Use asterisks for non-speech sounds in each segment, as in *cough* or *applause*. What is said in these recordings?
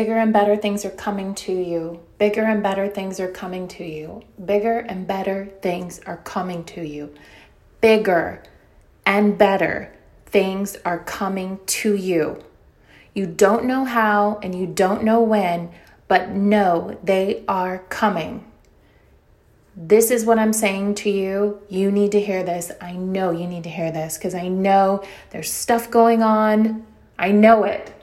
Bigger and better things are coming to you. Bigger and better things are coming to you. Bigger and better things are coming to you. Bigger and better things are coming to you. You don't know how and you don't know when, but know they are coming. This is what I'm saying to you. You need to hear this. I know you need to hear this because I know there's stuff going on. I know it.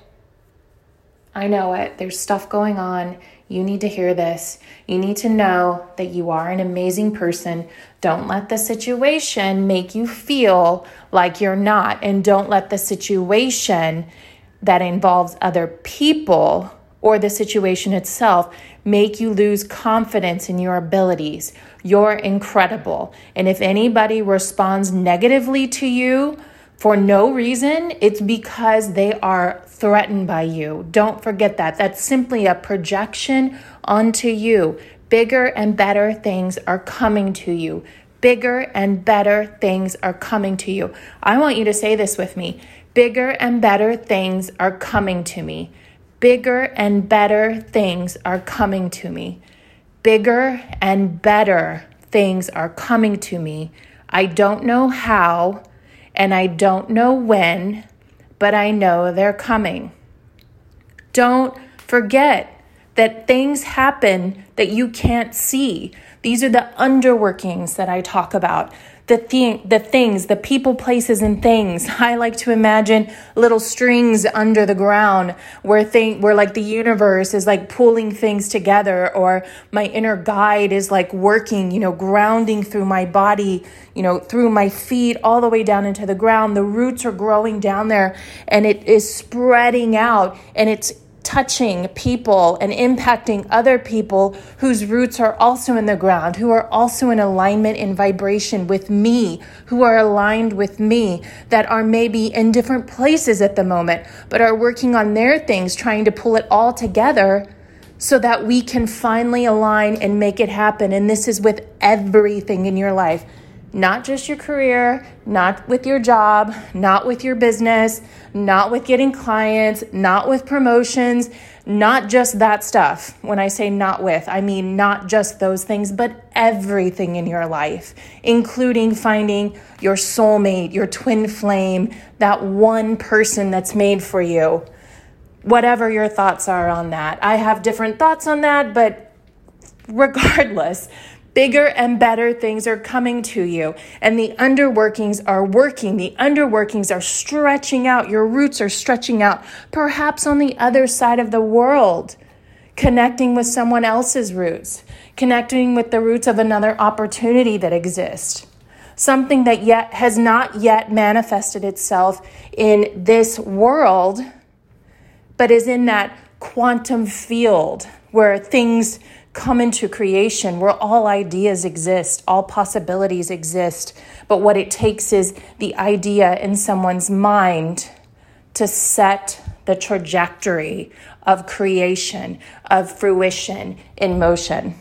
I know it. There's stuff going on. You need to hear this. You need to know that you are an amazing person. Don't let the situation make you feel like you're not. And don't let the situation that involves other people or the situation itself make you lose confidence in your abilities. You're incredible. And if anybody responds negatively to you for no reason, it's because they are threatened by you. Don't forget that. That's simply a projection onto you. Bigger and better things are coming to you. Bigger and better things are coming to you. I want you to say this with me. Bigger and better things are coming to me. Bigger and better things are coming to me. Bigger and better things are coming to me. I don't know how and I don't know when, but I know they're coming. Don't forget that things happen that you can't see. These are the underworkings that I talk about the thing, the things, the people, places, and things. *laughs* I like to imagine little strings under the ground where thing, where like the universe is like pulling things together, or my inner guide is like working, you know, grounding through my body, you know, through my feet all the way down into the ground. The roots are growing down there, and it is spreading out, and it's touching people and impacting other people whose roots are also in the ground, who are also in alignment and vibration with me, who are aligned with me, that are maybe in different places at the moment, but are working on their things, trying to pull it all together so that we can finally align and make it happen. And this is with everything in your life not just your career, not with your job, not with your business, not with getting clients, not with promotions, not just that stuff. When I say not with, I mean not just those things, but everything in your life, including finding your soulmate, your twin flame, that one person that's made for you. Whatever your thoughts are on that. I have different thoughts on that, but regardless, Bigger and better things are coming to you, and the underworkings are working. The underworkings are stretching out. Your roots are stretching out, perhaps on the other side of the world, connecting with someone else's roots, connecting with the roots of another opportunity that exists. Something that yet has not yet manifested itself in this world, but is in that quantum field where things come into creation where all ideas exist, all possibilities exist. But what it takes is the idea in someone's mind to set the trajectory of creation, of fruition in motion.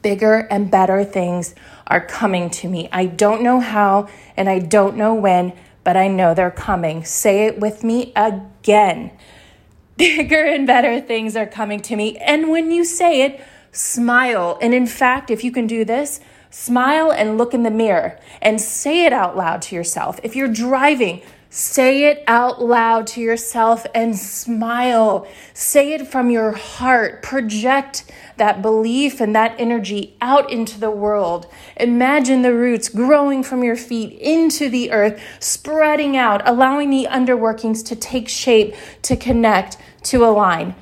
Bigger and better things are coming to me. I don't know how and I don't know when, but I know they're coming. Say it with me again. *laughs* Bigger and better things are coming to me. And when you say it, smile. And in fact, if you can do this, smile and look in the mirror and say it out loud to yourself. If you're driving, say it out loud to yourself and smile. Say it from your heart. Project that belief and that energy out into the world. Imagine the roots growing from your feet into the earth, spreading out, allowing the underworkings to take shape, to connect, to align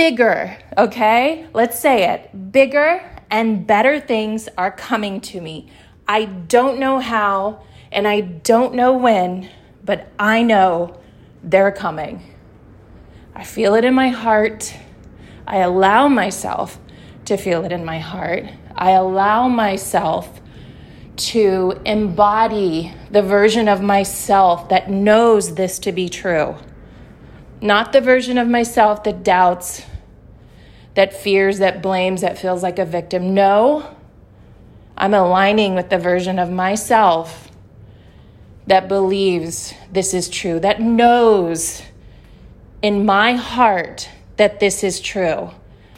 bigger, okay? Let's say it. Bigger and better things are coming to me. I don't know how and I don't know when, but I know they're coming. I feel it in my heart. I allow myself to feel it in my heart. I allow myself to embody the version of myself that knows this to be true. Not the version of myself that doubts that fears, that blames, that feels like a victim. No, I'm aligning with the version of myself that believes this is true, that knows in my heart that this is true.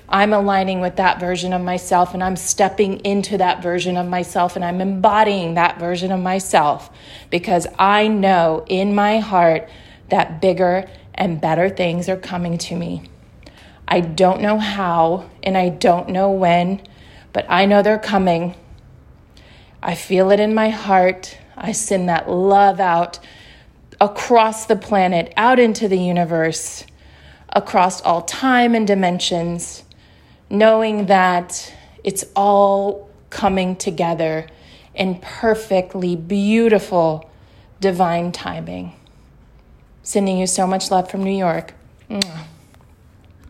I'm aligning with that version of myself and I'm stepping into that version of myself and I'm embodying that version of myself because I know in my heart that bigger and better things are coming to me. I don't know how and I don't know when, but I know they're coming. I feel it in my heart. I send that love out across the planet, out into the universe, across all time and dimensions, knowing that it's all coming together in perfectly beautiful divine timing. Sending you so much love from New York. Mwah.